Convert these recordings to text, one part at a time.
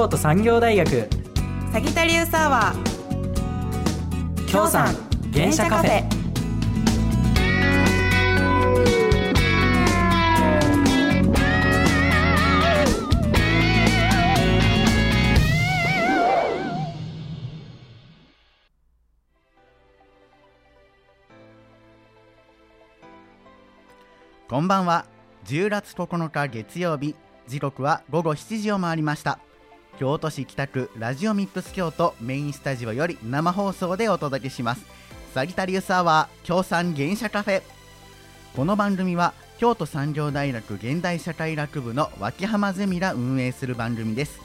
京都産業大学。サギタリウスアワー。京産原車カフェ。こんばんは。10月9日月曜日。時刻は午後7時を回りました京都市北区ラジオミックス京都メインスタジオより生放送でお届けします。サギタリウスアワー京産原社カフェ。この番組は京都産業大学現代社会学部の脇浜ゼミが運営する番組です。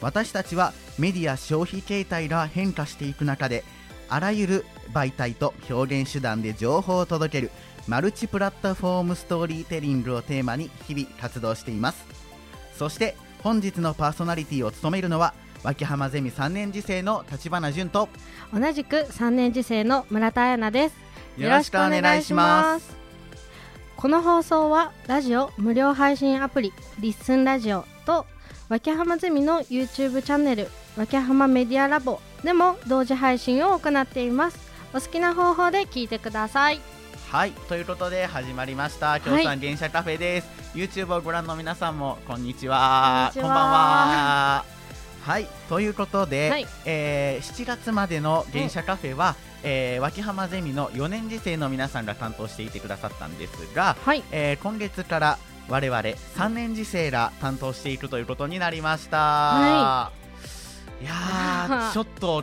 私たちはメディア消費形態が変化していく中であらゆる媒体と表現手段で情報を届けるマルチプラットフォームストーリーテリングをテーマに日々活動しています。そして本日のパーソナリティを務めるのは脇浜ゼミ3年次生の立花淳と同じく3年次生の村田彩奈です。よろしくお願いします。この放送はラジオ無料配信アプリリッスンラジオと脇浜ゼミの YouTube チャンネル脇浜メディアラボでも同時配信を行っています。お好きな方法で聞いてくださいはいということで始まりました。京産原社カフェです、YouTube をご覧の皆さんもこんにちは。こんばんは。はいということで、はい。えー7月までの原社カフェは、えー脇浜ゼミの4年次生の皆さんが担当していてくださったんですが、はい。えー今月から我々3年次生が担当していくということになりました、、はいやー ちょっと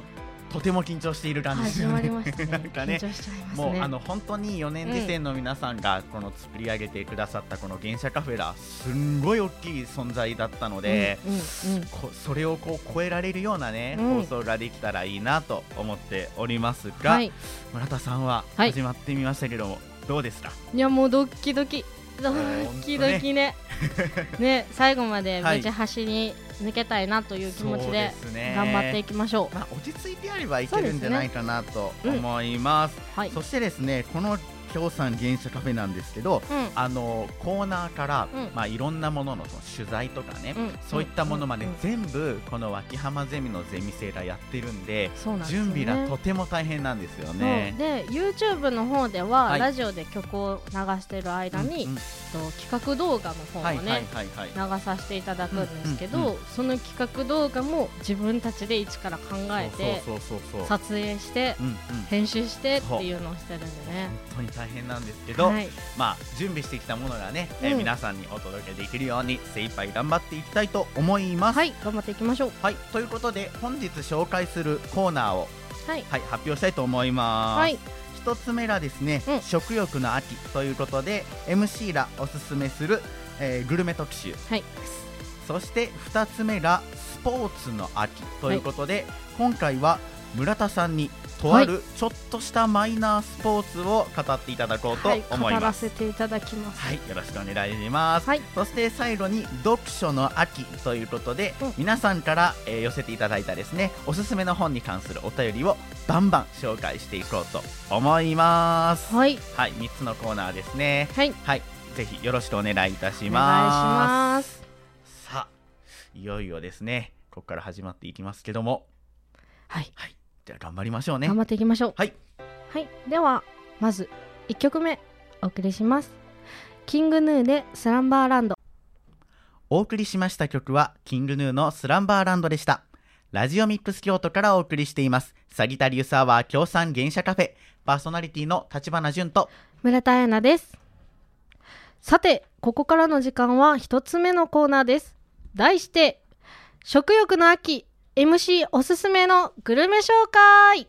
とても緊張している感じ。ですねまりましたね。なんかね緊張しちゃいますね。もうあの本当に4年次生の皆さんがこの作り上げてくださったこの原社カフェがすんごい大きい存在だったので、うんうんうん。こそれをこう超えられるようなね、うん。放送ができたらいいなと思っておりますが、はい。村田さんははい。始まってみましたけども、どうですか？いやもうドッキドキドッキドキね。ね。最後まで無事端に抜けたいなという気持ちで頑張っていきましょう。まあ、落ち着いてやればいけるんじゃないかなと思います。はい。そしてですねこの京さん原社カフェなんですけど、うん。あのコーナーから、うん。まあ、いろんなもののその取材とかね、うん。そういったものまでうん。全部この脇浜ゼミのゼミ生がやってるんでんですよ準ね備がとても大変なんですよね。で YouTube の方では、はい。ラジオで曲を流してる間に、うんうん。と企画動画の方をね。流させていただくんですけど、うんうん。その企画動画も自分たちで一から考えて。撮影してうんうん。編集してっていうのをしてるんでね。本当に大変なんですけど、はい。まあ準備してきたものがね、えーうん皆さんにお届けできるように精一杯頑張っていきたいと思います。はい頑張っていきましょう。はい、ということで本日紹介するコーナーを、はい。はい、発表したいと思います。はい。一つ目がですね、うん。食欲の秋ということで MC らおすすめする、えーグルメ特集です、はいそして二つ目がスポーツの秋ということで、今回は村田さんにとあるちょっとしたマイナースポーツを語っていただこうとはい。語ら思います。せていただきます。はい、よろしくお願いします。はい。そして最後に読書の秋ということで、うん。皆さんから、えー寄せていただいたですねおすすめの本に関するお便りをバンバン紹介していこうと思います。はい。はい、3つのコーナーですね。はい。はい、ぜひよろしくお願いいたしお願いしま。ます。すさあ、いよいよですね、ここから始まっていきますけども、はい。はい、じゃあ頑張りましょうね。頑。張っていきましょう。はい、はい。ではまず1曲目お送りします。キングヌーでスランバーランド。お送りしました曲は、キングヌーのスランバーランドでした。ラジオミックス京都からお送りしています。サギタリウスアワー協賛原社カフェ、パーソナリティの立花淳と、村田彩奈です。さてここからの時間は一つ目のコーナーです。題して食欲の秋 MC おすすめのグルメ紹介。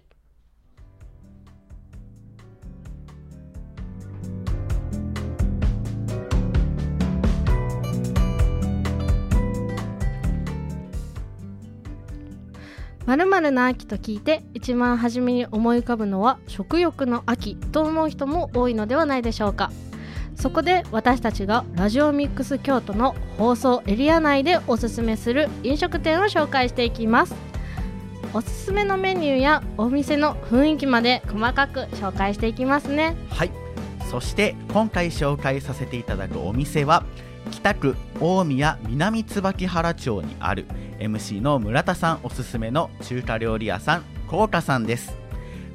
まるまるな秋と聞いて一番初めに思い浮かぶのは食欲の秋と思う人も多いのではないでしょうか。そこで私たちがラジオミックス京都の放送エリア内でおすすめする飲食店を紹介していきます。おすすめのメニューやお店の雰囲気まで細かく紹介していきますね。はい。そして、今回紹介させていただくお店は、北区大宮南椿原町にある MC の村田さんおすすめの中華料理屋さん高華さんです。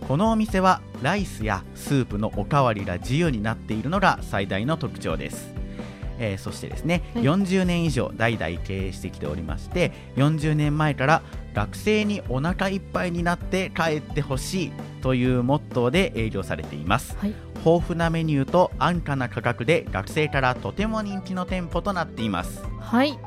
このお店はライスやスープのおかわりが自由になっているのが最大の特徴です。えーそしてですね、はい。40年以上代々経営してきておりまして40年前から学生にお腹いっぱいになって帰ってほしいというモットーで営業されています。はい。豊富なメニューと安価な価格で学生からとても人気の店舗となっています。はい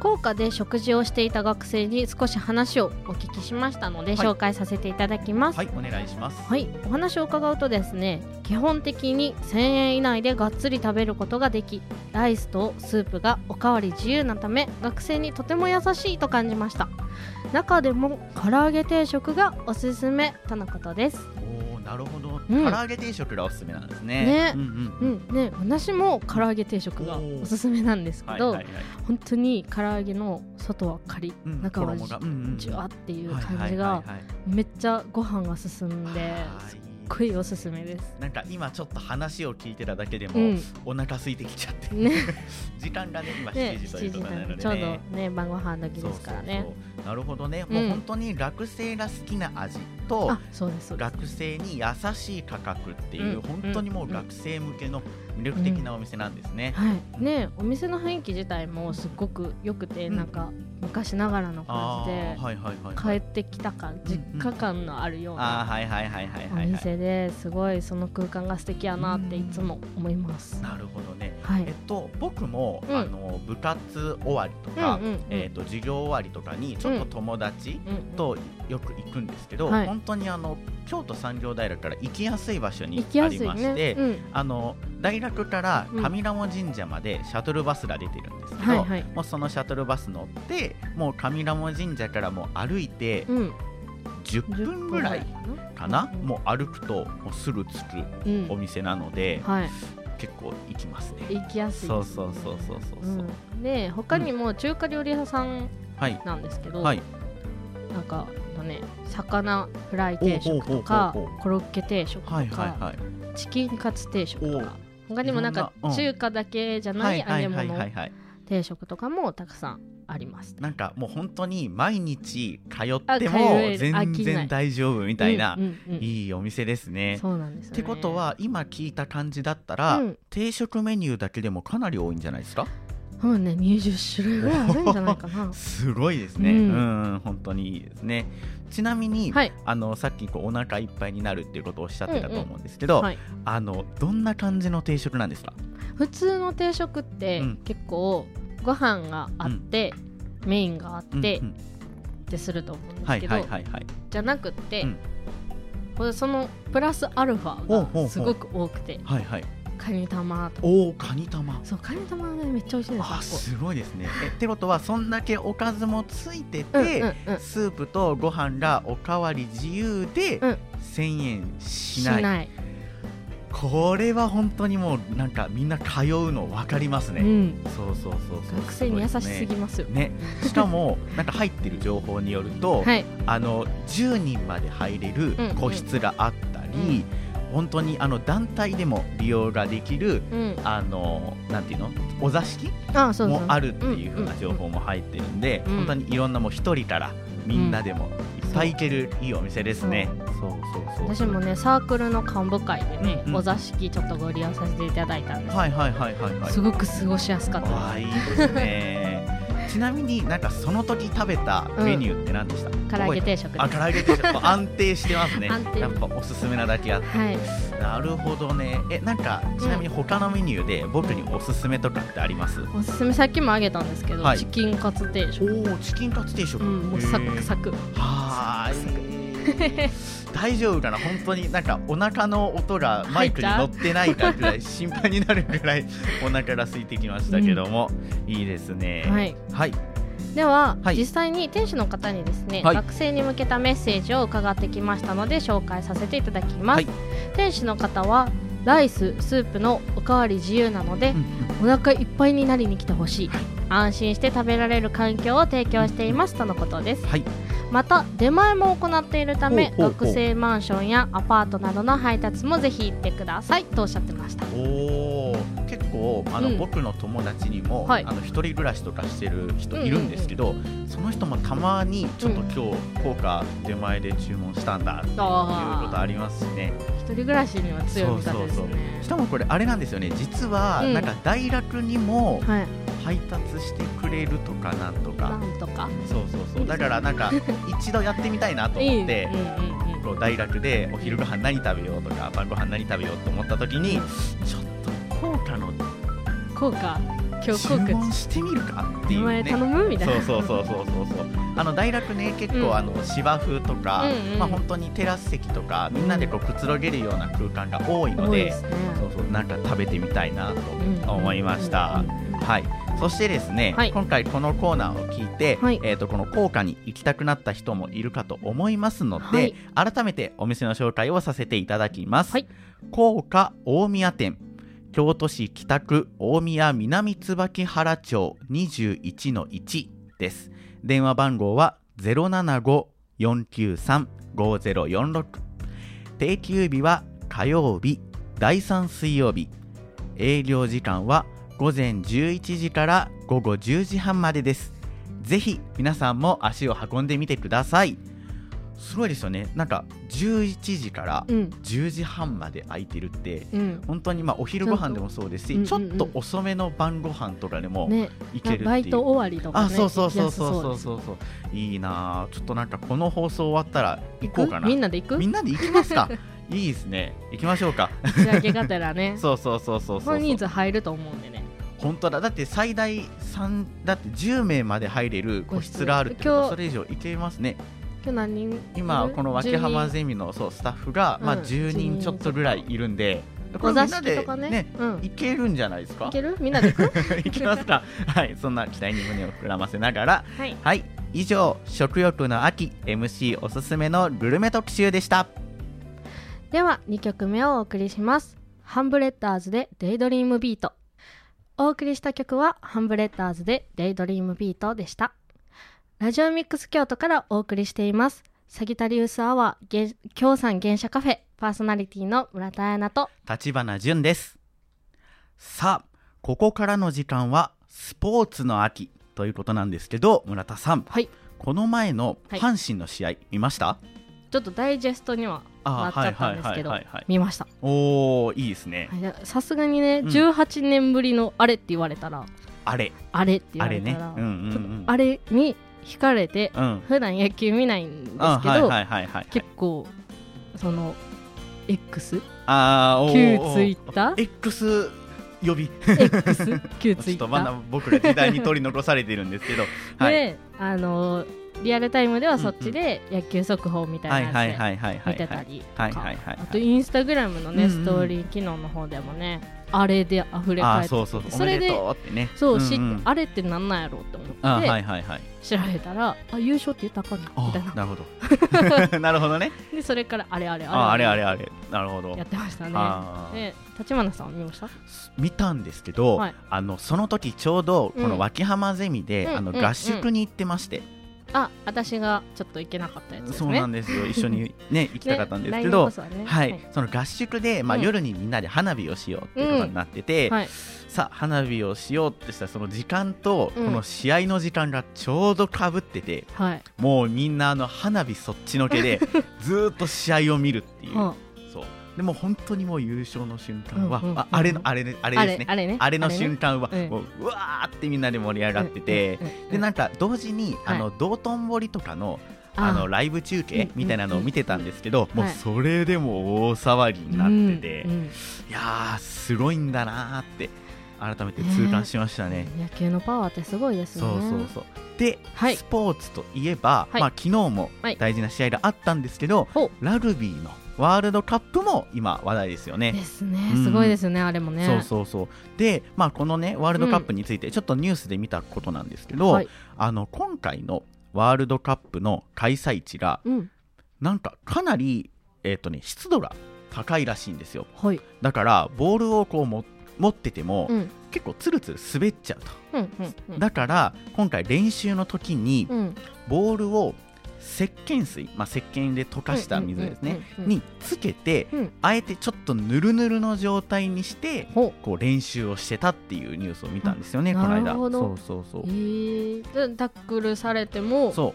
高価で食事をしていた学生に少し話をお聞きしましたので、はい。紹介させていただきます。はいお願いします。はい、お話を伺うとですね基本的に1000円以内でがっつり食べることができライスとスープがおかわり自由なため学生にとても優しいと感じました。中でも唐揚げ定食がおすすめとのことですなるほど、うん。唐揚げ定食がおすすめなんですね。ね。うんうんうん。ね私も唐揚げ定食がおすすめなんですけど、はいはいはい。本当に唐揚げの外はカリうん。中はジュワっていうはい。感じがめっちゃご飯が進んではいごいおすすめです。なんか今ちょっと話を聞いてただけでも、うん。お腹空いてきちゃって、ね。時間がね今ね7時という7時ことなのでね。なんでちょうどね晩ご飯時ですからね。なるほどね、うん。もう本当に学生が好きな味と学生に優しい価格っていう、うん。本当にもう学生向けの魅力的なお店なんですね、はい。ねお店の雰囲気自体もすっごく良くて、うん。なんか昔ながらのあ感じでーはいはいはい帰はい。ってきた感、ん実家感のあるようなあーはいはいはいはいお店ですごいその空間が素敵やなっていつも思います、なるほどね。はい。えっと僕も、うん。あの部活終わりとか、うんうんうん。えっと授業終わりとかにちょっと友達うんうん。とよく行くんですけど、はい。本当にあの京都産業大学から行きやすい場所にありまして、うん。あの大学からうん。上賀茂神社までシャトルバスが出てるんですけど、はいはい。もうそのシャトルバス乗ってもう上賀茂神社からもう歩いてうん。10 10分ぐらいかな、うん。もう歩くともうすぐ着くうん。お店なので、はい。結構行きますね。行きやすい。そうそうそうそうそうそう、うん、で他にも中華料理屋さんはい。なんですけど、はい。なんかあのね魚フライ定食とかコロッケ定食とか、はいはいはい。チキンカツ定食とか他にもなんか中華だけじゃなはい揚げ物定食とかもたくさんあります、なんかもう本当に毎日通っても全然大丈夫みたいな、い。いお店ですね。そうなんですよ、ね、ってことは今聞いた感じだったら、うん。定食メニューだけでもかなり多いんじゃないですか？うんね20種類ぐらいあるんじゃないかな。すごいですね、ううんん本当にいいですねちなみに、はい。あのさっきこうお腹いっぱいになるっていうことをおっしゃってたと思うんですけど、はい。あのどんな感じの定食なんですか？普通の定食ってうん結構ご飯があって、メインがあって、うんうん。ってすると思うんではいすけど、はいはいはいじゃなくって、うん。そのプラスアルフほうほうほう。ァがすごく多くて。はいはいカニ玉おおカニ玉。そうカニ玉ねめっちゃ美味しいんです。よあすごいですね。えってことはそんだけおかずもついてて、うんうんうん。スープとご飯がおかわり自由でうん。1000円ししない,、これは本当にもうなんかみんな通うの分かりますね、うん、そうそうそうそう。学生に優しすぎねますよ、ね。しかもなんか入ってる情報によると、はい。あの10人まで入れるうん。個室があったり、うん本当にあの団体でも利用ができるうん。あのなんていうの？お座敷あそうそう。もあるっていう風な情報も入ってるんで、うん。本当にいろんなもう一人からみんなでもいっぱい行けるいいお店ですね。そう。そうそう私もねサークルの幹部会でね、うんうん。お座敷ちょっとご利用させていただいたんです、はいはいはいはいはい。すごく過ごしやすかったああいいですね。ちなみになんかその時食べたメニューって何でした？唐揚げ定食あ唐揚げ定食。安定してますね。安定。やっぱおすすめなだけあって。はい。なるほどね。えなんかちなみに他のメニューで僕におすすめとかってあります、おすすめさっきもあげたんですけど、はい。チキンカツ定食。おおチキンカツ定食、うんもうサクサク。はーい大丈夫かな？本当になんかお腹の音がマイクに乗ってないかぐらい心配になるぐらいお腹が空いてきましたけども、いいですね。はい。はい。では、はい。実際に店主の方にですね、はい。学生に向けたメッセージを伺ってきましたので紹介させていただきます、はい。店主の方はライススープのおかわり自由なのでうんうん。お腹いっぱいになりに来てほしい。安心して食べられる環境を提供していますとのことです。はいまた出前も行っているため学生マンションやアパートなどの配達もぜひ行ってくださいとおっしゃってました。おお結構あの、うん。僕の友達にも、はい。あの一人暮らしとかしてる人いるんですけど、その人もたまにちょっと今日効果出前で注文したんだっていうことありますしね一人暮らしには強い味方ですそうそうねしかもこれあれなんですよね。実は、うん。なんか大楽にもはい。配達してくれるとかなんとか、なんとか。そうそうそうだからなんか一度やってみたいなと思ってこう大楽でお昼ご飯何食べようとか晩ご飯何食べようと思った時にちょっと効果の効果？今日注効果文してみるかっていうね。頼む？みたいな。そうそうそうそうそうそう。あの大楽ね結構、うん。あの芝生とか、うんうん。まあ本当にテラス席とかみんなでこうくつろげるような空間が多いのでね。そうそうなんか食べてみたいなと思いました、はいそしてですね、はい。今回このコーナーを聞いて、はい。えー、とこの効果に行きたくなった人もいるかと思いますので、改めてお店の紹介をさせていただきます、はい。効果大宮店京都市北区大宮南椿原町21-1です。電話番号は075-493-5046定休日は火曜日第3水曜日。営業時間は午前11時から午後10時半までです。ぜひ皆さんも足を運んでみてください。すごいですよね。なんか11時からうん。10時半まで空いてるってうん。本当にまあお昼ご飯でもそうですし、ちょちゃん。とっと遅めの晩ご飯とかでもね。いけるっていう、バイト終わりとかねあそうそうそうそうそう。そうそういいなあ。ちょっとなんかこの放送終わったら行こうかな。みんなで行く？みんなで行きますか？いいですね。行きましょうか。打ち上げがてらね。そうそうそうそうそう本人数入ると思うんでね本当だ。だって最大3だって10名まで入れる個室があるってこと。それ以上いけますね。今日何人今この脇浜ゼミのそうスタッフが、まあ、うん10人。ちょっとぐらいいるんでこれみんなでねねうん。いけるんじゃないですか？いける？みんなでい きますか。はいそんな期待に胸を膨らませながら。はい。はい以上食欲の秋 MC おすすめのグルメ特集でした。では2曲目をお送りします。ハンブレッダーズで DAY DREAM BEAT お送りした曲はハンブレッダーズで DAY DREAM BEAT でした。ラジオミックス京都からお送りしています。サギタリウスアワー京産現社カフェパーソナリティの村田彩菜と立花淳です。さあここからの時間はスポーツの秋ということなんですけど村田さん。はい。この前のはい。阪神の試合見ました、ちょっとダイジェストにはなあっちゃったんですけど見ました。おおいいですね、はいさすがにね、うん。18年ぶりのあれって言われたらあれ。あれって言われたらあれに惹かれてうん。普段野球見ないんですけど、結構その X あーおー旧おー。ツイッター？X 呼び。X 旧ツイッタ ちょっとまだー僕ら時代に取り残されてるんですけど。はい。であのリアルタイムではそっちで野球速報みたいなやつ見てたりとはいかあとインスタグラムのねストーリー機能の方でもねあれで溢れあ返ってーそれでそう、知ってあれってなんなんやろうって思って、調べたらあ優勝って言ったかみたいな。あなるほど。なるほどね。でそれからあれあれああれあれあれなるほど。やってましたね。で立花さんは見ました？見たんですけど、はい。あのその時ちょうどこうん。の脇浜ゼミで、うんあのうん。合宿に行ってまして、あ私がちょっと行けなかったやつですね。そうなんですよ。一緒にね 行きたかったんですけど、年こそはね。はい、その合宿で、まあうん。夜にみんなで花火をしようっていうことになってて、はいさあ花火をしようってしたその時間と、うんこの試合の時間がちょうどかぶっててはい。もうみんなあの花火そっちのけで ずーっと試合を見るっていうでも本当にもう優勝の瞬間は、うんうんうん。ああれのあれねあれあですね。れあれね。あれの瞬間はもううわーってみんなで盛り上がってて、うんうんうんでなんか同時に、あの道頓堀とかのあのライブ中継みたいなのを見てたんですけど、もうはい。それでも大騒ぎになってて、うんうんいやーすごいんだなーって改めて痛感しましたね。野球のパワーってすごいですよね。そうそうそう。で、はい。スポーツといえば、はい。まあ、昨日もはい。大事な試合があったんですけど、ほラグビーのワールドカップも今話題ですよね。ですね。うんすごいですねあれもね。そうそうそう。で、まあ、このねワールドカップについてちょっとニュースで見たことなんですけど、はい。あの今回のワールドカップの開催地がうん。なんかかなり、えーとね、湿度が高いらしいんですよ。はい。だからボールをこうも持ってても、うん。結構つるつる滑っちゃうと。うんうんうん。だから今回練習の時にうん。ボールを石鹸水、まあ、石鹸で溶かした水ですね、うんうんうんうんにつけて、うん。あえてちょっとぬるぬるの状態にしてほこう練習をしてたっていうニュースを見たんですよね、あこの間。そうそうそう。えー、でタックルされてもそ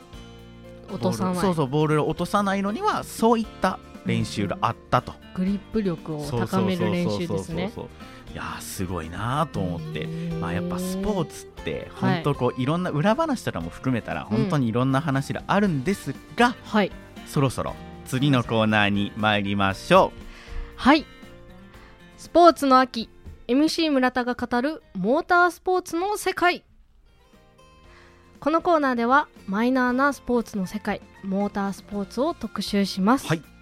う。落とさない。そうそうボールを落とさないのにはそういった練習があったと、グリップ力を高める練習ですね。いやーすごいなーと思って、まあ、やっぱスポーツってはい。本当こう、い、ろんな裏話とかも含めたら本当にいろんな話があるんですが、はい。そろそろ次のコーナーに参りましょはい。スポーツの秋。MC 村田が語るモータースポーツの世界。このコーナーではマイナーなスポーツの世界モータースポーツを特集します、はい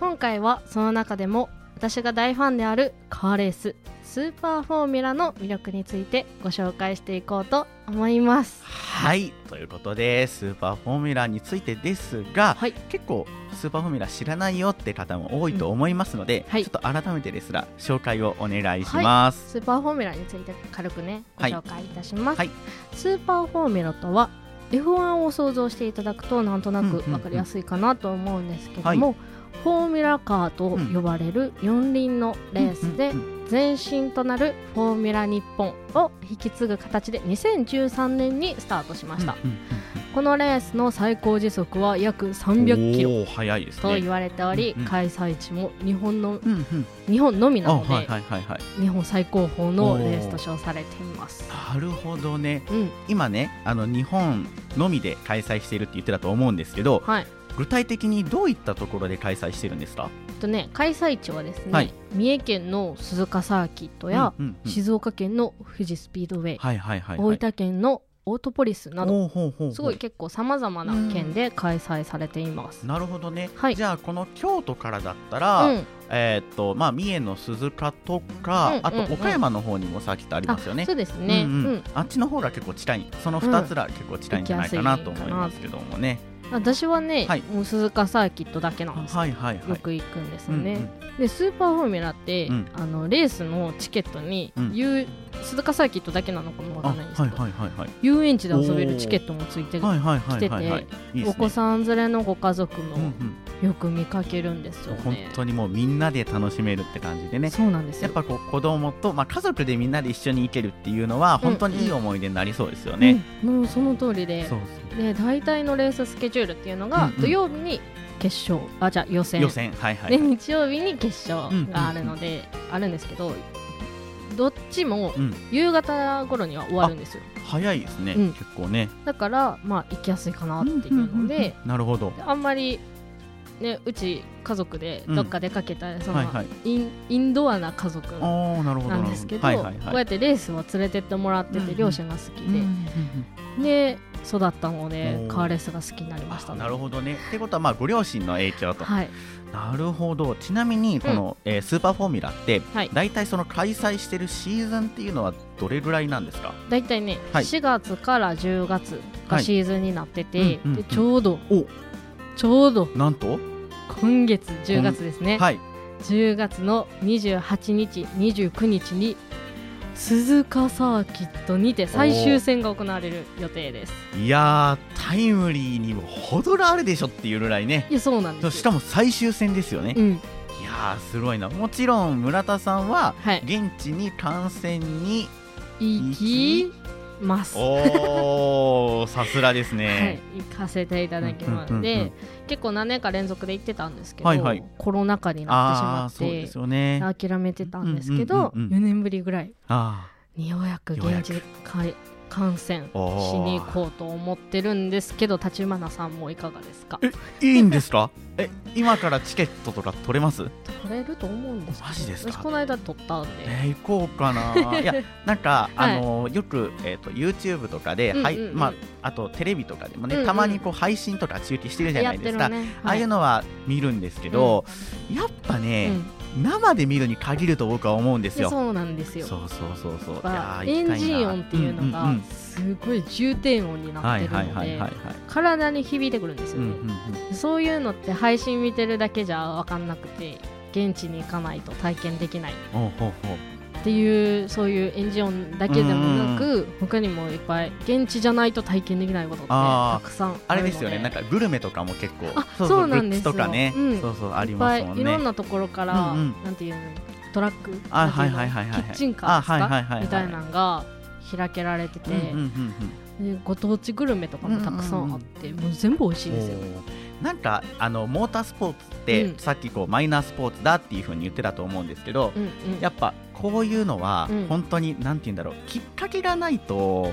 今回はその中でも私が大ファンであるカーレーススーパーフォーミュラの魅力についてご紹介していこうと思います。うはいということでスーパーフォーミュラについてですが、はい。結構スーパーフォーミュラ知らないよって方も多いと思いますので、はい。ちょっと改めてですら紹介をお願いします、スーパーフォーミュラについて軽くねごはい紹介いたします、はい。スーパーフォーミュラとは F1 を想像していただくとなんとなくうんうんうん分かりやすいかなと思うんですけども、フォーミュラカーと呼ばれる四輪のレースで前身となるフォーミュラ日本を引き継ぐ形で2013年にスタートしました、このレースの最高時速は約うん300キロと言われており、開催地も日本の日本のみなので、日本最高峰のレースと称されています。なるほどね。うん、今ねあの日本のみで開催しているって言ってたと思うんですけどはい。具体的にどういったところで開催してるんですか？とね、開催地はですね、はい。三重県の鈴鹿サーキットや、うんうんうん。静岡県の富士スピードウェイ、はいはいはい、はい、大分県のオートポリスなど、すごい結構さまざまな県で開催されています。なるほどね、はい。じゃあこの京都からだったうら、ん、えーっとまあ三重の鈴鹿とか、うんうんうん。あと岡山の方にもサーキットありますよね。そうですね。うんうん。うん。あっちの方が結構近い。その2つが結構近いんじゃないかなと思いますけどもね、私はね、はい。もう鈴鹿サーキットだけなんですよ。はいはいはい。よく行くんですよね。うんうん。でスーパーフォーミュラって、うん。あのレースのチケットに、うん。鈴鹿サーキットだけなのかもわあかんないんですけど、はいはいはいはい。遊園地で遊べるチケットもついてる、はいはいはいはいはい。来いいですね。お子さん連れのご家族もよく見かけるんですよ本ね。当にもうみんなで楽しめるって感じでね。そうなんですよ。やっぱこう子供と、まあ、家族でみんなで一緒に行けるっていうのは本当にいい思い出になりそうですよね。うん。もうその通りで。そうで大体のレーススケジュールっていうのが、うんうん。土曜日に決勝あじゃあ予選。そう予選。はいはい、ではい日曜日に決勝があるので、あるんですけどどっちもうん、夕方頃には終わるんですよ。早いですね、うん。結構ね。だからまあ行きやすいかなっていうので、なるほど。あんまりねうち家族でどっか出かけたら、その、はいはい。インドアな家族なんですけど、はいはいはい。こうやってレースを連れてってもらってて、うん。うん両親が好きうんうんで、うん。で育ったのでカーレースが好きになりました。あねなるほどね。ってことはまあご両親の影響と。はい。なるほど。ちなみにこの、えースーパーフォーミュラって、はい。大体その開催してるシーズンっていうのはどれぐらいなんですか？大体ね、はい。4月から10月がシーズンになってて、はいうんうんうん。でちょうどおちょうどなんと？今月10月ですね、はい。10月の28日29日に鈴鹿サーキットにて最終戦が行われる予定ですいやータイムリーにも程があるでしょっていうぐらいね。いやそうなんですよしかも最終戦ですよね。うんいやーすごいな。もちろん村田さんははい現地に観戦に行きます。おーさすがですはいね。行かせていただきますうんうんうんうん。で結構何年か連続で行ってたんですけど、はいはい。コロナ禍になってしあまってすよね。諦めてたんですけど、うんうんうんうん。4年ぶりぐらいあにようやく現地かい観戦しに行こうと思ってるんですけど立花さんもいかがですか？あいいんですか？え今からチケットとか取れます？取れると思うんですマジですか？私この間取ったんで、えー、行こうかな。いやなんか、はい。あのよくえっ、と YouTube とかで、うんうんうん。はいまああとテレビとかでもね、うんうんたまにこう配信とか中継してるじゃないですか。るね。ああいうの、のは見るんですけど、やっぱね、うん、生で見るに限ると僕は思うんですよ。でそうなんですよそうそうそうそう。エンジン音っていうのがすごい重低音になはいってるので。体に響いてくるんですよね。そういうのって配信見てるだけじゃ分かんなくて現地に行かないと体験できないおうほうほうっていうそういうエンジンだけでもなく他にもいっぱい現地じゃないと体験できないことってたくさんあれですよね。なんかグルメとかも結構あそうなんですよ。とかね、うん。そうそうありますもんね。いろんなところから、うんうん。なんていうのトラックあはいはいはいはいキッチンカーですか、みたいなのが開けられてて、うんうんうんうんでご当地グルメとかもたくさんあって、もう全部美味しいですよ。なんかあのモータースポーツって、うん。さっきこうマイナースポーツだっていうふうに言ってたと思うんですけど、うんうん。やっぱこういうのはうん。本当になんて言うんだろうきっかけがないと、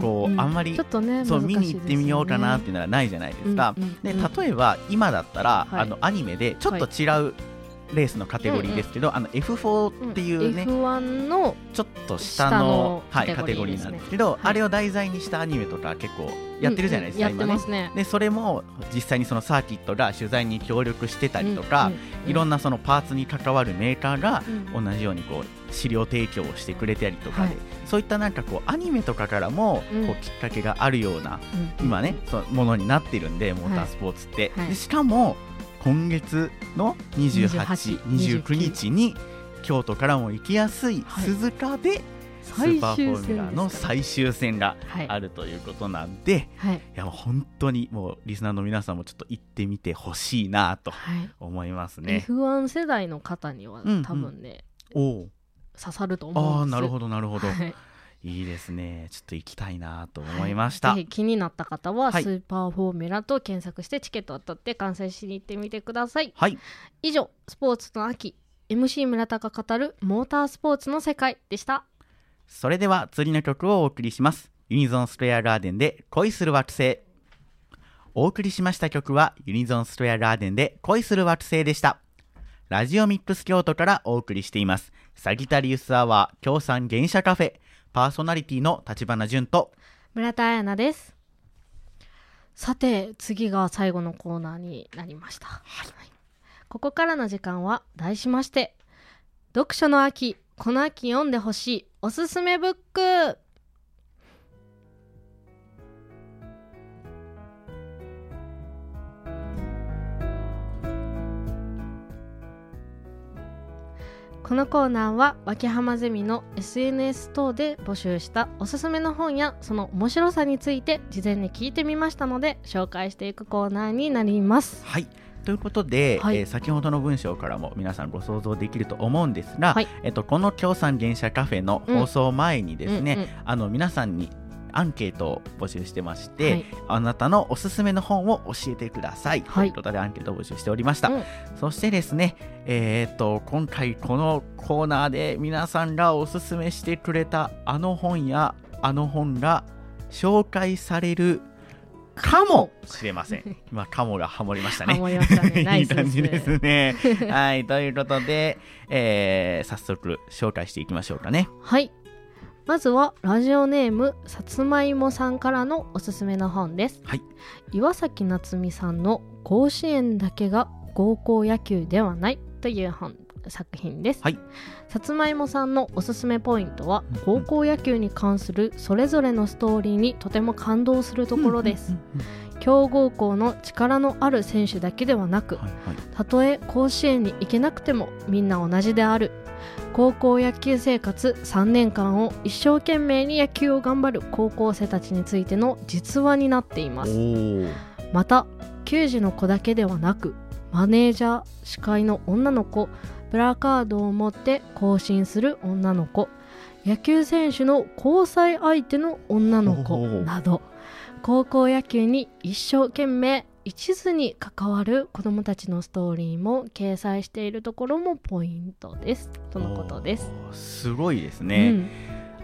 こうあんまりちょっとねそう見に行ってみようかなっていうのはないじゃないですか。でうん例えば今だったら、はい。あのアニメでちょっと違うレースのカテゴリーですけど、あの F4 っていうね、F1 のちょっと下のはい、カカテゴリーなんですけど、はい。あれを題材にしたアニメとか結構やってるじゃないですか、うんうん。今ねね。でそれも実際にそのサーキットが取材に協力してたりとか、いろんななそのパーツに関わるメーカーがうん同じようにこう資料提供をしてくれたりとかで、はい。そういったなんかこうアニメとかからもうん。こうきっかけがあるような、うん今ねそのものになってるんでモータースポーツって、はい。でしかも今月の28、28 29日に京都からも行きやすいはい。鈴鹿でス最ーパーフォ終ーミュラ戦の最終戦がはい。あるということなんで、はい。いやもう本当にもうリスナーの皆さんもちょっと行ってみてほしいなとはい。思いますね。F1 世代の方にはうんうん。多分ねおお刺さると思うんです。ああなるほどなるほど、はいいいですね。ちょっと行きたいなと思いました、ぜひ気になった方ははい。スーパーフォーミュラと検索してチケットを取って観戦しに行ってみてください。はい。以上スポーツの秋 MC 村田が語るモータースポーツの世界でした。それでは次の曲をお送りします。ユニゾンストレアガーデンで恋する惑星。お送りしました曲はユニゾンストレアガーデンで恋する惑星でした。ラジオミックス京都からお送りしています。サギタリウスアワー協賛原車カフェパーソナリティの立花淳と。村田彩奈です。さて次が最後のコーナーになりました、はい。ここからの時間は題しまして読書の秋この秋読んでほしいおすすめブックこのコーナーは脇浜ゼミの SNS 等で募集したおすすめの本やその面白さについて事前に聞いてみましたので紹介していくコーナーになります。はい。ということで、はい。えー先ほどの文章からも皆さんご想像できると思うんですが、はい。えっと、この協賛原社カフェの放送前にですね、うんうん。あの皆さんにアンケートを募集してまして、はい。あなたのおすすめの本を教えてください、はい。ということでアンケートを募集しておりました、うん。そしてですね、えーっと今回このコーナーで皆さんがおすすめしてくれたあの本やあの本が紹介されるかもしれません。今カモがハモりましたね。ハモりましたね。ナいいイスですね。感じですね。はい。ということで、えー早速紹介していきましょうかね。はいまずはラジオネームさつまいもさんからのおすすめの本です、はい。岩崎夏美さんの「甲子園だけが高校野球ではない」という本作品です、はい。さつまいもさんのおすすめポイントはうん高校野球に関するそれぞれのストーリーにとても感動するところです、強豪校の力のある選手だけではなくはいはい。たとえ甲子園に行けなくてもみんな同じである高校野球生活3年間を一生懸命に野球を頑張る高校生たちについての実話になっていまおすー。また球児の子だけではなくマネージャー司会の女の子プラカードを持って行進する女の子野球選手の交際相手の女の子など高校野球に一生懸命一途に関わる子どもたちのストーリーも掲載しているところもポイントです。とのことです。すごいですね、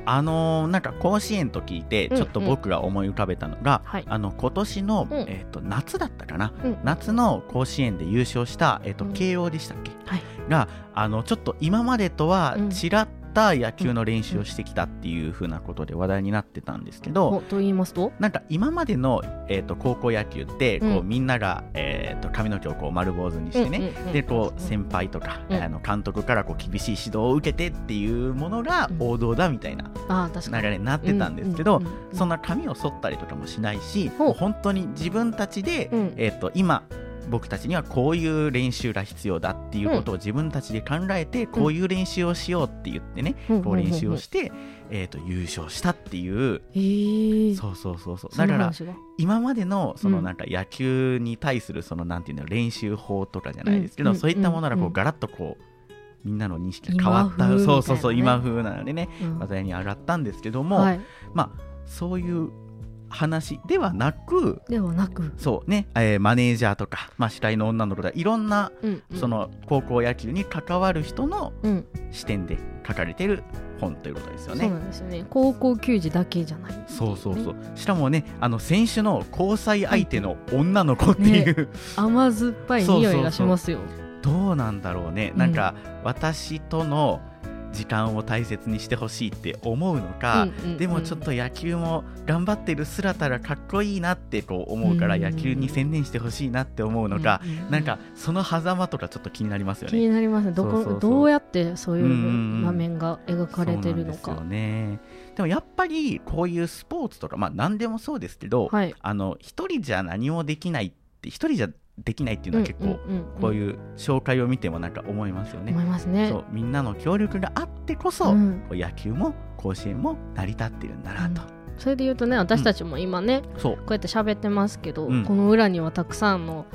あのーなんか甲子園と聞いてうんちょっと僕が思い浮かべたのが、はい。あの今年の、うん。えー、と夏だったかな、うん。夏の甲子園で優勝した、えーとうん。慶応でしたっけ、はい。があのちょっと今までとはうん。違った野球の練習をしてきたっていう風なことで話題になってたんですけど、おと言いますと？なんか今までの、えー、と高校野球ってこう、うんみんなが、えー、と髪の毛をこう丸坊主にしてね、でこう先輩とか、うん。あの監督からこう厳しい指導を受けてっていうものがうん。王道だみたいな流れになってたんですけど、そんな髪を剃ったりとかもしないし、本当に自分たちで、うん。えー、と今僕たちにはこういう練習が必要だっていうことを自分たちで考えて、こういう練習をしようって言ってね、うん。こう練習をして、えー、と優勝したっていう、え。ー、そうそうそうそう。そだから今までのそうのん。なんか野球に対するそのなんていうの練習法とかじゃないですけど、うん。そういったものがこうガラッとこうみんなの認識が変わった、ね。そうそうそう今風なのでねうん。話題に上がったんですけども、はい、まあそういう話ではなくではなく、そうね、えーマネージャーとか、まあ、司会の女の子とかいろんなうんうん。その高校野球に関わる人のうん、視点で書かれてる本ということですよそうね。なんですよね。高校球児だけじゃないそうそうそう。しかもねあの選手の交際相手の女の子っていう、甘酸っぱい匂いがしますよ。どうなんだろうね、うんなん。か私との時間を大切にしてほしいって思うのか、うんうんうん。でもちょっと野球も頑張ってる姿がかっこいいなってこう思うからうん野球に専念してほしいなって思うのか、うんうんうん。なんかその狭間とかちょっと気になりますよ気ね。になります。ねどこどうやってそう。いううんうんうん場面が描かれてるのか。そうなんですよね。でもやっぱりこういうスポーツとかまあ何でもそうですけど、はい。あの一人じゃ何もできないって一人じゃできないっていうのは結構、んんん。こういう紹介を見てもなんか思いますよね。思いますね。そうみんなの協力があってこそ、うん。野球も甲子園も成り立ってるんだなと、それで言うとね私たちも今ね、そう。こうやって喋ってますけど、うん。この裏にはたくさんの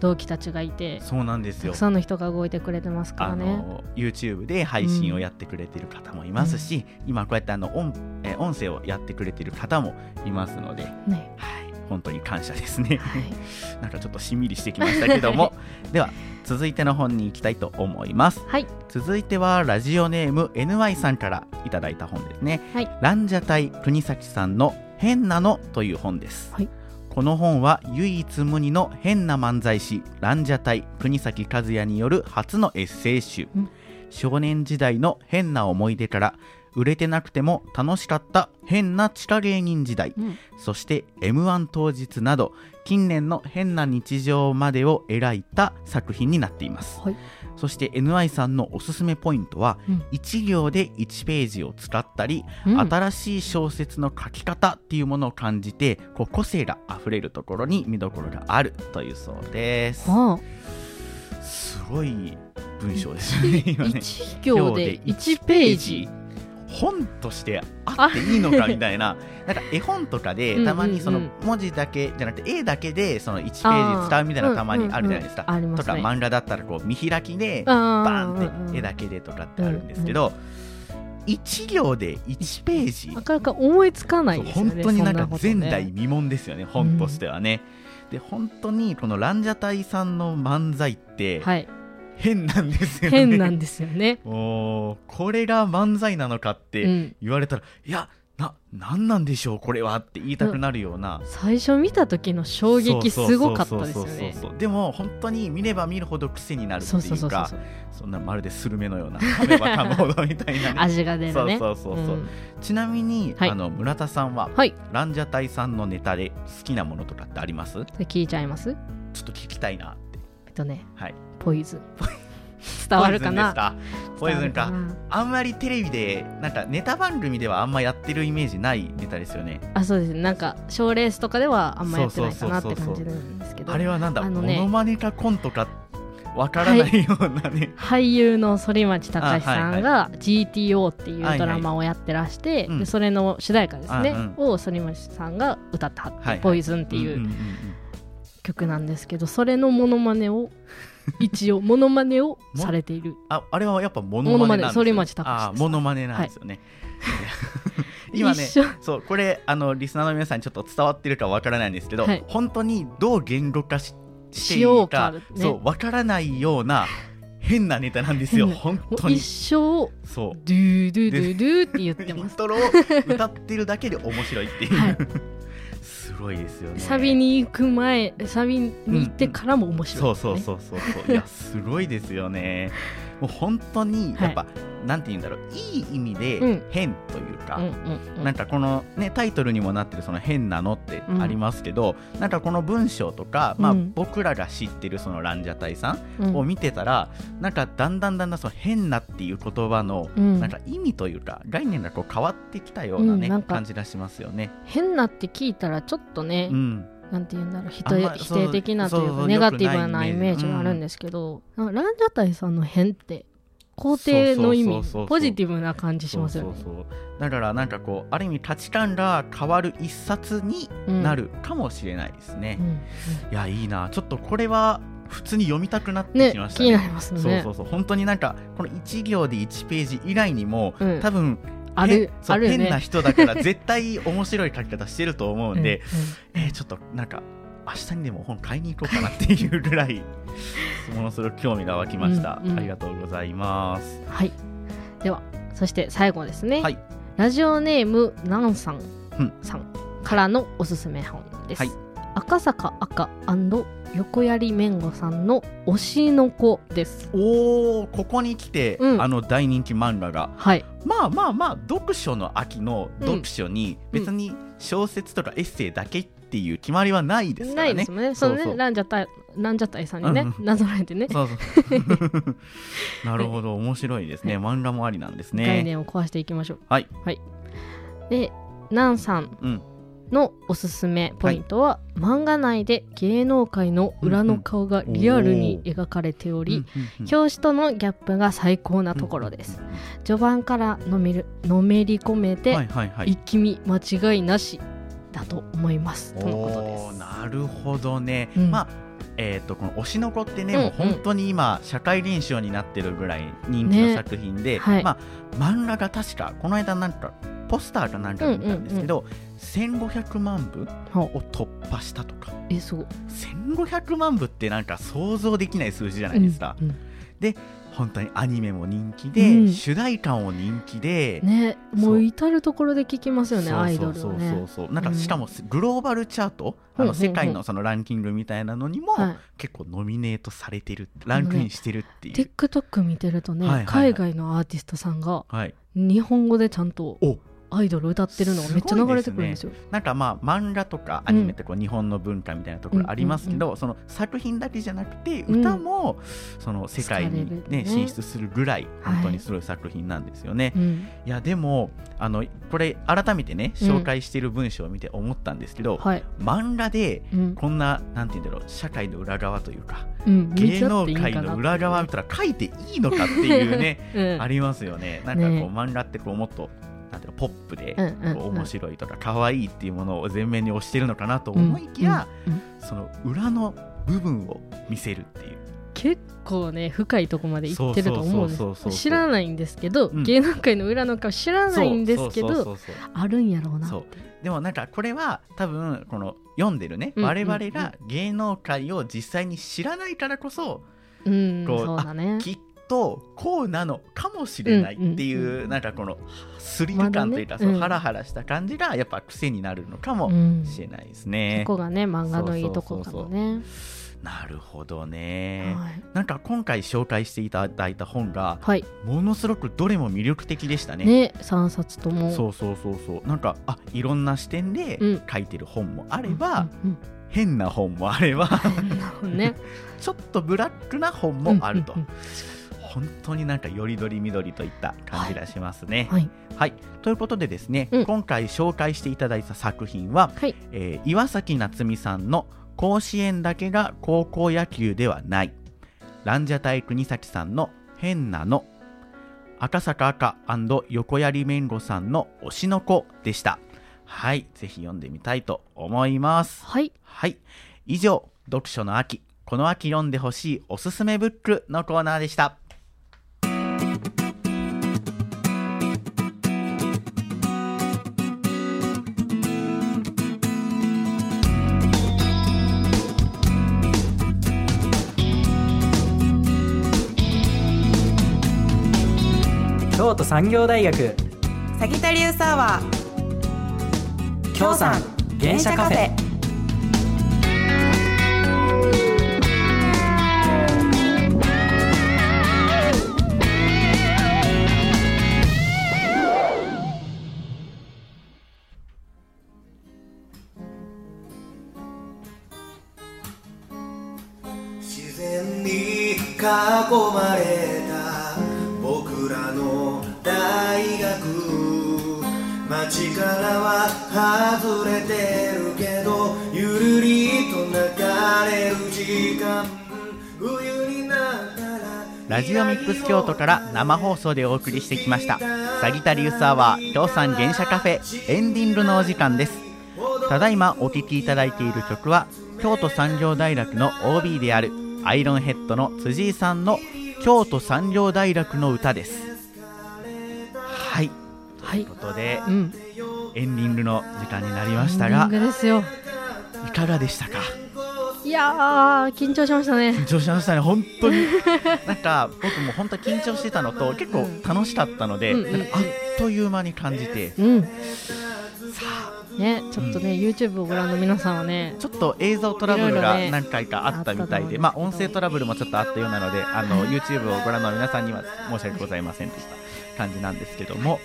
同期たちがいてそうなんですよ。たくさんの人が動いてくれてますかあらね。の YouTube で配信をやってくれてる方もいますし、今こうやってあの音,、えー音声をやってくれてる方もいますので、はい、ね本当に感謝ですね。はい。なんかちょっとしんみりしてきましたけども。では続いての本に行きたいと思います。はい。続いてはラジオネーム NY さんからいただいた本ですね、はい。ランジャタイ国崎さんの変なのという本です、はい。この本は唯一無二の変な漫才師ランジャタイ国崎和也による初のエッセイ集、うん少年時代の変な思い出から売れてなくても楽しかった変な地下芸人時代うん。そして m 1当日など近年の変な日常までを描いた作品になっています。はい。そして NY さんのおすすめポイントは、うん。1行で1ページを使ったり、うん。新しい小説の書き方っていうものを感じてこう個性があふれるところに見どころがあるというそうです。あ。すごい文章ですよね。今ね。1行で1ページ。本としてあっていいのかみたいな。なんか絵本とかでたまにその文字だけじゃなくて絵だけでその1ページ使うみたいなのたまにあるじゃないですか、うんうんうんありますね。とか漫画だったらこう見開きでババーンって絵だけでとかってあるんですけど、1行で1ページ。なかなか思いつかないそうですよね本当になんか前代未聞ですよね本としてはね、で本当にこのランジャタイさんの漫才ってはい変なんですよね、変なんですよね。おーこれが漫才なのかっうてん。言われたら、いやななんなんでしょうこれはって言いたくなるような、最初見た時の衝撃すごかったですよね。でも本当に見れば見るほど癖になるっていうかそんなまるでスルメのような噛めば噛むほどみたいなね。味が出るね。そうそうそうそう。うん。ちなみに、はい。あの村田さんは、はい。ランジャタイさんのネタで好きなものとかってあります？聞いちゃいます？っと聞きたいなって。えっとね。はいポイズ。ン 伝わるかな？ポイズンか？あんまりテレビでなんかネタ番組ではあんまやってるイメージないネタですよね。あそうです。ねなんか賞レースとかではあんまやってないかなって感じなんですけど。あれはなんだ、あのねモノマネかコントかわからないようなね、俳優の反町隆史さんあが GTO っていうドラマをやってらして、うん。でそれの主題歌ですね、あを反町さんが歌ったはって、はいはい。ポイズンっていんんうん。曲なんですけどそれのモノマネを一応モノマネをされている。ああれはやっぱモノマネなんですよモノマネ反町隆史あモノマネなんですよね、今ね一緒。そうこれあのリスナーの皆さんにちょっと伝わってるかわからないんですけど、はい。本当にどう言語化ししていいうかかね。そうわからないような変なネタなんですよ。本当に。一生そう。ドゥドゥドゥドゥって言ってインますトロを歌ってるだけで面白いっていう、はいすごいですよね。サビに行く前サビに行ってからも面白いね、そうそうそうそうそう。いやすごいですよねもう本当にやっぱ、なんて言うんだろういい意味でうん。変というか、うんうんうん。なんかこのねタイトルにもなってるその変なのってありますけど、なんかこの文章とか、まあうん僕らが知ってるそのランジャタイさうんん。を見てたら、なんかだんだんだんだんその変なっていう言葉のうん。なんか意味というか概念がこう変わってきたようなね、うんなんか感じがしますよね。変なって聞いたらちょっとね、うん、なんて言うんだろう否定的なというかネガティブなイイメージがあるんですけど、なん。かランジャタイさんの変って肯定の意味ポジティブな感じしますよね。だからなんかこうある意味価値観が変わる一冊にうんなるかもしれないですね。う、んいやいいな。ちょっとこれは普通に読みたくなってねきましたね。気になりますよね。そうそうそう。本当になんかこの1行で1ページ以外にも、うん。多分ある変そうあるよね。変な人だから絶対面白い書き方してると思うんで、うんえーちょっとなんか明日にでも本買いに行こうかなっていうぐらい ものすごく興味が湧きました、うんうん。ありがとうございます。うんはい。ではそして最後ですね。はい。ラジオネームなんさん。うん。さんからのおすすめ本です。はい赤坂赤横槍めんごさんの推しの子です。おーここに来て、うんあの大人気漫画がはい。まあまあまあ読書の秋の読書にうん別に小説とかエッセイだけっていう決まりはないですからね。ないですもんね。そのねランジャタイランジャタイさんにね、うんなぞらえてね、そうそう なるほど面白いですね漫画もありなんです概ね。念を壊していきましょう。はい。はい。で、なんさんうんのおすすめポイントは、漫画内で芸能界の裏の顔がリアルに描かれており、うん表紙とのギャップが最高なところです。。序盤からのめるのめり込めうんて、はいはいはい。一気見間違いなしだと思います。とのことです。なるほどね。うんまあえー、とこの「推しの子」ってね、うんもう本当に今社会現象になってるぐらい人気のね作品で、はいまあ、漫画が確かこの間なんかポスターかなんかで見たんですけど、1500万部ほを突破したとか。え、そう。1500万部ってなんか想像できない数字じゃないですか、うんうん。本当にアニメも人気で、うん。主題歌も人気で、ね、もそう。う至る所で聞きますよね、アイドルそうそう。そうそうなんかうん。しかもグローバルチャート、あうん。うんうんの世界のそのランキングみたいなのにも、はい。結構ノミネートされてるランクインしてるっていう、TikTok 見てるとね、はいはいはい。海外のアーティストさんがはい、日本語でちゃんとおアイドル歌ってるのがめっちゃ流れてくるんですよ。なんかまあ漫画とかアニメってこう日本の文化みたいなところありますけど、その作品だけじゃなくてうん。歌もその世界に、ねね進出するぐらいはい本当にすごい作品なんですよね。うん、いやでもあのこれ改めてねうん紹介している文章を見て思ったんですけど、はい。漫画でうん、こんななんて言うんだろう社会の裏側というかうん、芸能界の裏側見たら書いていいのかっていうねうん。ありますよね。なんかこう、ね漫画ってこうもっとなんていうのポップで、面白いとか可愛いっていうものを前面に押してるのかなと思いきや、その裏の部分を見せるっていう。結構ね深いとこまで行ってると思うんです。知らないんですけど、うん。芸能界の裏の顔知らないんですけどあるんやろうなでもなんかこれは多分この読んでるね、うん我々が芸能界を実際に知らないからこそうんこうそうだね。きっとこうなのかもしれないっていう、うんうんなんかこのスリル感というか、そうまだね。うん。ハラハラした感じがやっぱ癖になるのかもうんしれないですね。ここがね漫画のいいとこかもね。なるほどね、はい。なんか今回紹介していただいた本がはい。ものすごくどれも魅力的でしたね。ね3冊とも。そうそうそうそう。なんかあいろんな視点でうん。書いてる本もあれば、うんうん変な本もあれば うんね。ちょっとブラックな本もあると、うんうん本当になんかよりどりみどりといった感じがしますね。はいはい、ということでですね、うん今回紹介していただいた作品は、はいえー岩崎夏美さんの「甲子園だけが高校野球ではない」ランジャタイ国崎さんの「変なの」赤坂赤横槍めんごさんの「推しの子」でした。はい、ぜひ読んでみたいと思います。はいはい。以上、読書の秋、この秋読んでほしいおすすめブックのコーナーでした。京都産業大学。サギタリウサーワー。京産原車カフェ。自然に囲まれ力は外れてるけどゆるりと流れる時間。冬になったらラジオミックス京都から生放送でお送りしてきましたサギタリウスアワー京産原車カフェエンディングのお時間です。ただいまお聴きいただいている曲は京都産業大学の OB であるアイロンヘッドの辻井さんの京都産業大学の歌です。ということでうん。エンディングの時間になりましたエンがディングですよ。いかがでしたか？いやー緊張しましたね。緊張しましたね。本当に。なんか僕も本当緊張してたのと結構楽しかったので、うん。あっという間に感じて。うん。さあ。ねちょっとね、YouTube をご覧の皆さんはねちょっと映像トラブルが何回かあったみたいで、あったと思うんです。けどまあ、音声トラブルもちょっとあったようなのであの YouTube をご覧の皆さんには申し訳ございませんでした感じなんですけども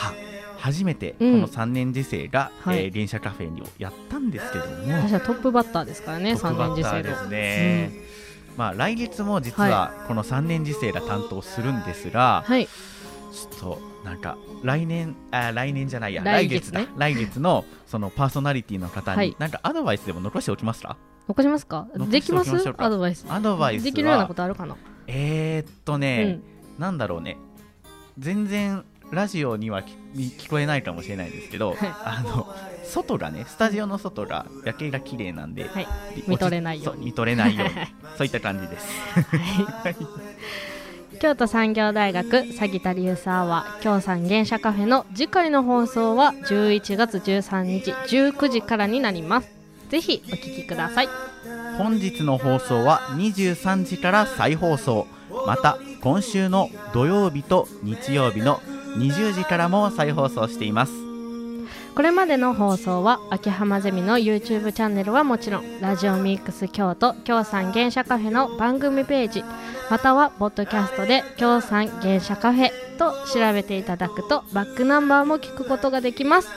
さあ初めてこうん。の3年次生が、はい。えー電車カフェにやったんですけども、私はトップバッターですからね3トップバ年次生ですね、まあ、来月も実はこの3年次生が担当するんですが、はい。ちょっとなんか来年あ来年じゃないや来来月ね来月のそのパーソナリティの方に、はい。なんかアドバイスでも残しておきますか？残しますか？できます？アドバイス。アドバイスは。できるようなことあるかな？えー、っとね、なんだろうね。全然ラジオにはき聞こえないかもしれないですけど、はい。あの外がねスタジオの外が夜景が綺麗なんで、はい。で見とれないように。そう見とれないように。そういった感じです。京都産業大学サギタリウスアワー京産原車カフェの次回の放送は11月13日19時からになります。ぜひお聞きください。本日の放送は23時から再放送。また今週の土曜日と日曜日の20時からも再放送しています。これまでの放送は秋葉ゼミの YouTube チャンネルはもちろんラジオミックス京都京産原車カフェの番組ページまたはポッドキャストで京産原車カフェと調べていただくとバックナンバーも聞くことができます。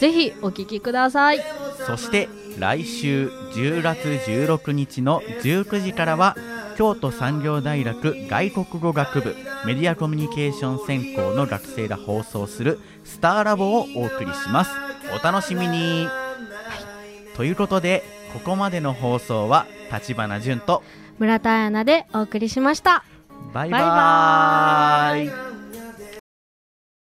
ぜひお聞きください。そして来週10月16日の19時からは京都産業大学外国語学部メディアコミュニケーション専攻の学生が放送するスターラボをお送りします。お楽しみに、はい、ということでここまでの放送は立花潤と村田彩菜でお送りしました。バイババイバーイ